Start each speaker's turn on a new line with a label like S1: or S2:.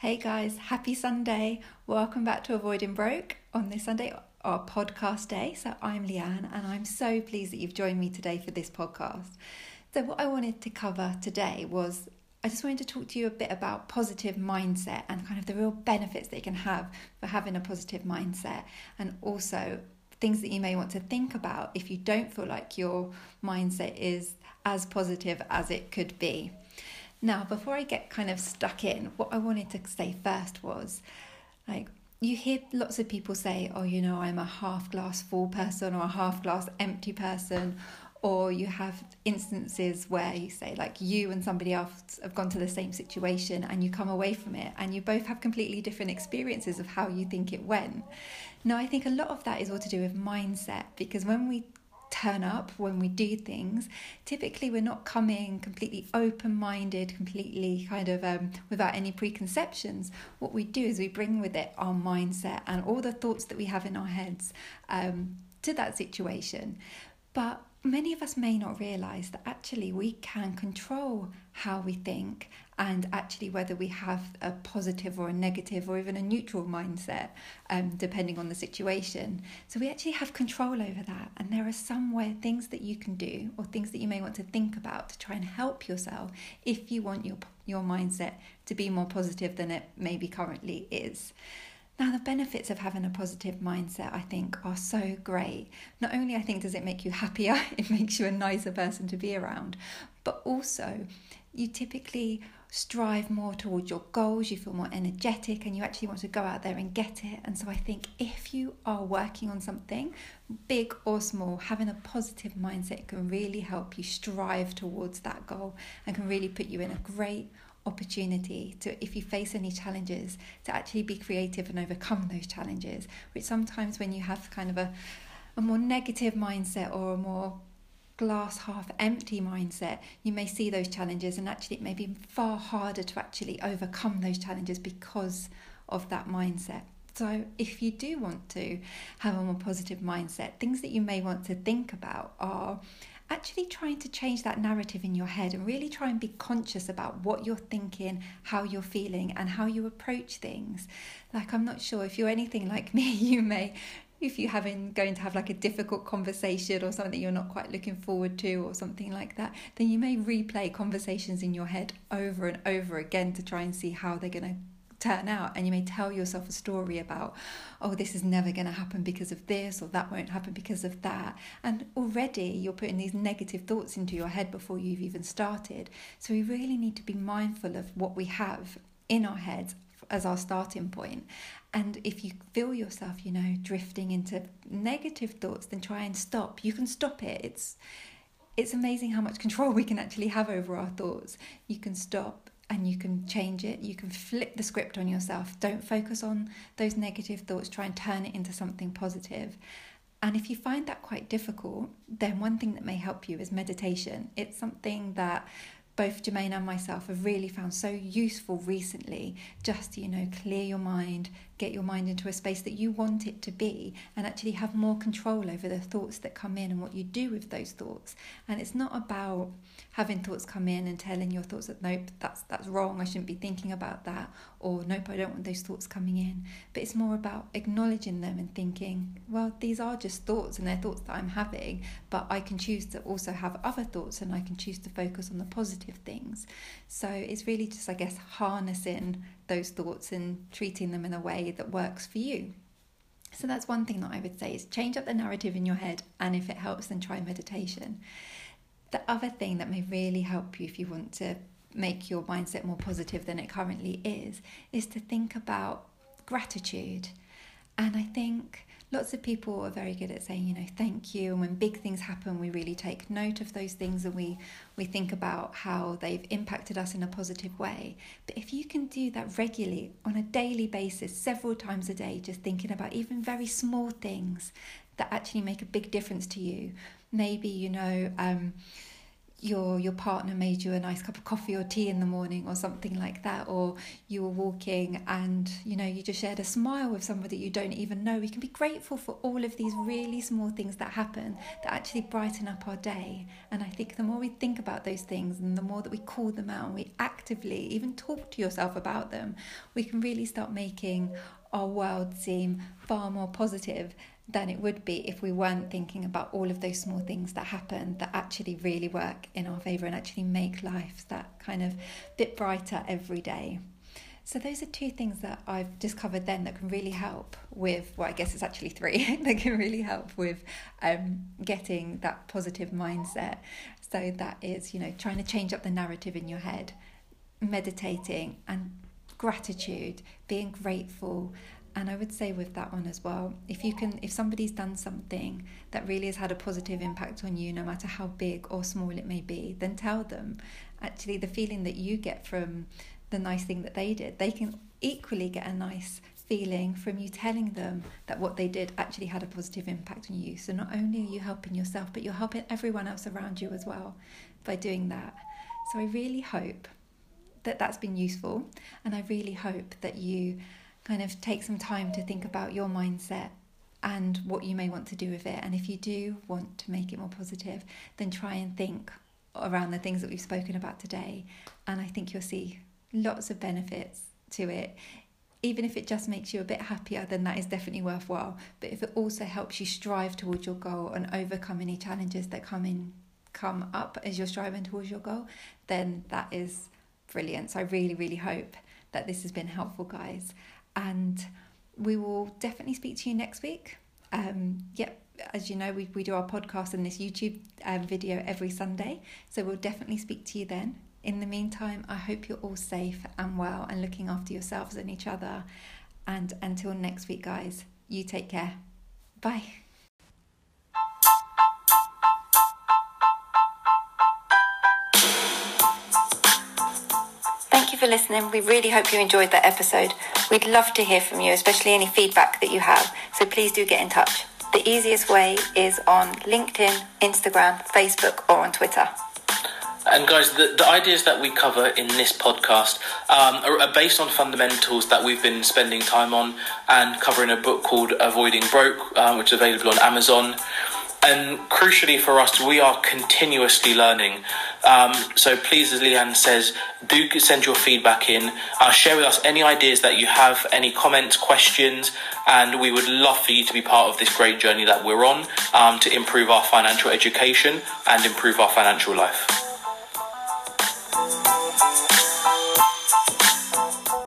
S1: Hey guys, happy Sunday. Welcome back to Avoiding Broke on this Sunday, our podcast day. So, I'm Leanne and I'm so pleased that you've joined me today for this podcast. So, what I wanted to cover today was I just wanted to talk to you a bit about positive mindset and kind of the real benefits that you can have for having a positive mindset and also things that you may want to think about if you don't feel like your mindset is as positive as it could be. Now, before I get kind of stuck in, what I wanted to say first was like, you hear lots of people say, oh, you know, I'm a half glass full person or a half glass empty person. Or you have instances where you say, like, you and somebody else have gone to the same situation and you come away from it and you both have completely different experiences of how you think it went. Now, I think a lot of that is all to do with mindset because when we turn up when we do things, typically we're not coming completely open minded, completely kind of um, without any preconceptions. What we do is we bring with it our mindset and all the thoughts that we have in our heads um, to that situation. But many of us may not realize that actually we can control how we think and actually whether we have a positive or a negative or even a neutral mindset, um, depending on the situation. So we actually have control over that, and there are some things that you can do or things that you may want to think about to try and help yourself if you want your your mindset to be more positive than it maybe currently is. Now, the benefits of having a positive mindset, I think, are so great. Not only, I think, does it make you happier, it makes you a nicer person to be around, but also you typically strive more towards your goals, you feel more energetic, and you actually want to go out there and get it. And so I think if you are working on something, big or small, having a positive mindset can really help you strive towards that goal and can really put you in a great opportunity to if you face any challenges to actually be creative and overcome those challenges which sometimes when you have kind of a a more negative mindset or a more glass half empty mindset, you may see those challenges, and actually, it may be far harder to actually overcome those challenges because of that mindset. So, if you do want to have a more positive mindset, things that you may want to think about are actually trying to change that narrative in your head and really try and be conscious about what you're thinking, how you're feeling, and how you approach things. Like, I'm not sure if you're anything like me, you may if you're having going to have like a difficult conversation or something you're not quite looking forward to or something like that then you may replay conversations in your head over and over again to try and see how they're going to turn out and you may tell yourself a story about oh this is never going to happen because of this or that won't happen because of that and already you're putting these negative thoughts into your head before you've even started so we really need to be mindful of what we have in our heads as our starting point. And if you feel yourself, you know, drifting into negative thoughts, then try and stop. You can stop it. It's it's amazing how much control we can actually have over our thoughts. You can stop and you can change it. You can flip the script on yourself. Don't focus on those negative thoughts. Try and turn it into something positive. And if you find that quite difficult, then one thing that may help you is meditation. It's something that both Jermaine and myself have really found so useful recently just to, you know, clear your mind, get your mind into a space that you want it to be, and actually have more control over the thoughts that come in and what you do with those thoughts. And it's not about having thoughts come in and telling your thoughts that nope, that's that's wrong, I shouldn't be thinking about that, or nope, I don't want those thoughts coming in. But it's more about acknowledging them and thinking, well, these are just thoughts and they're thoughts that I'm having, but I can choose to also have other thoughts and I can choose to focus on the positive things. So it's really just, I guess, harnessing those thoughts and treating them in a way that works for you. So that's one thing that I would say is change up the narrative in your head and if it helps then try meditation. The other thing that may really help you if you want to make your mindset more positive than it currently is is to think about gratitude. And I think lots of people are very good at saying, you know, thank you. And when big things happen, we really take note of those things and we, we think about how they've impacted us in a positive way. But if you can do that regularly on a daily basis, several times a day, just thinking about even very small things that actually make a big difference to you, maybe, you know, um, your your partner made you a nice cup of coffee or tea in the morning or something like that or you were walking and you know you just shared a smile with somebody you don't even know. We can be grateful for all of these really small things that happen that actually brighten up our day. And i think the more we think about those things and the more that we call them out and we actively even talk to yourself about them we can really start making our world seem far more positive than it would be if we weren't thinking about all of those small things that happen that actually really work in our favour and actually make life that kind of bit brighter every day. So those are two things that I've discovered then that can really help with, well, I guess it's actually three that can really help with um, getting that positive mindset. So that is, you know, trying to change up the narrative in your head, meditating and gratitude, being grateful, and I would say with that one as well, if you can, if somebody's done something that really has had a positive impact on you, no matter how big or small it may be, then tell them. Actually, the feeling that you get from the nice thing that they did, they can equally get a nice feeling from you telling them that what they did actually had a positive impact on you. So not only are you helping yourself, but you're helping everyone else around you as well by doing that. So I really hope that that's been useful, and I really hope that you kind of take some time to think about your mindset and what you may want to do with it. And if you do want to make it more positive, then try and think around the things that we've spoken about today. And I think you'll see lots of benefits to it. Even if it just makes you a bit happier, then that is definitely worthwhile. But if it also helps you strive towards your goal and overcome any challenges that come in come up as you're striving towards your goal, then that is brilliant. So I really, really hope that this has been helpful, guys and we will definitely speak to you next week. Um, yep, as you know, we, we do our podcast and this YouTube um, video every Sunday, so we'll definitely speak to you then. In the meantime, I hope you're all safe and well and looking after yourselves and each other. And until next week, guys, you take care. Bye. For listening. We really hope you enjoyed that episode. We'd love to hear from you, especially any feedback that you have. So please do get in touch. The easiest way is on LinkedIn, Instagram, Facebook, or on Twitter.
S2: And guys, the, the ideas that we cover in this podcast um, are, are, based on fundamentals that we've been spending time on and covering a book called Avoiding Broke, uh, which is available on Amazon. And crucially for us, we are continuously learning. Um, so please, as Leanne says, do send your feedback in. Uh, share with us any ideas that you have, any comments, questions, and we would love for you to be part of this great journey that we're on um, to improve our financial education and improve our financial life.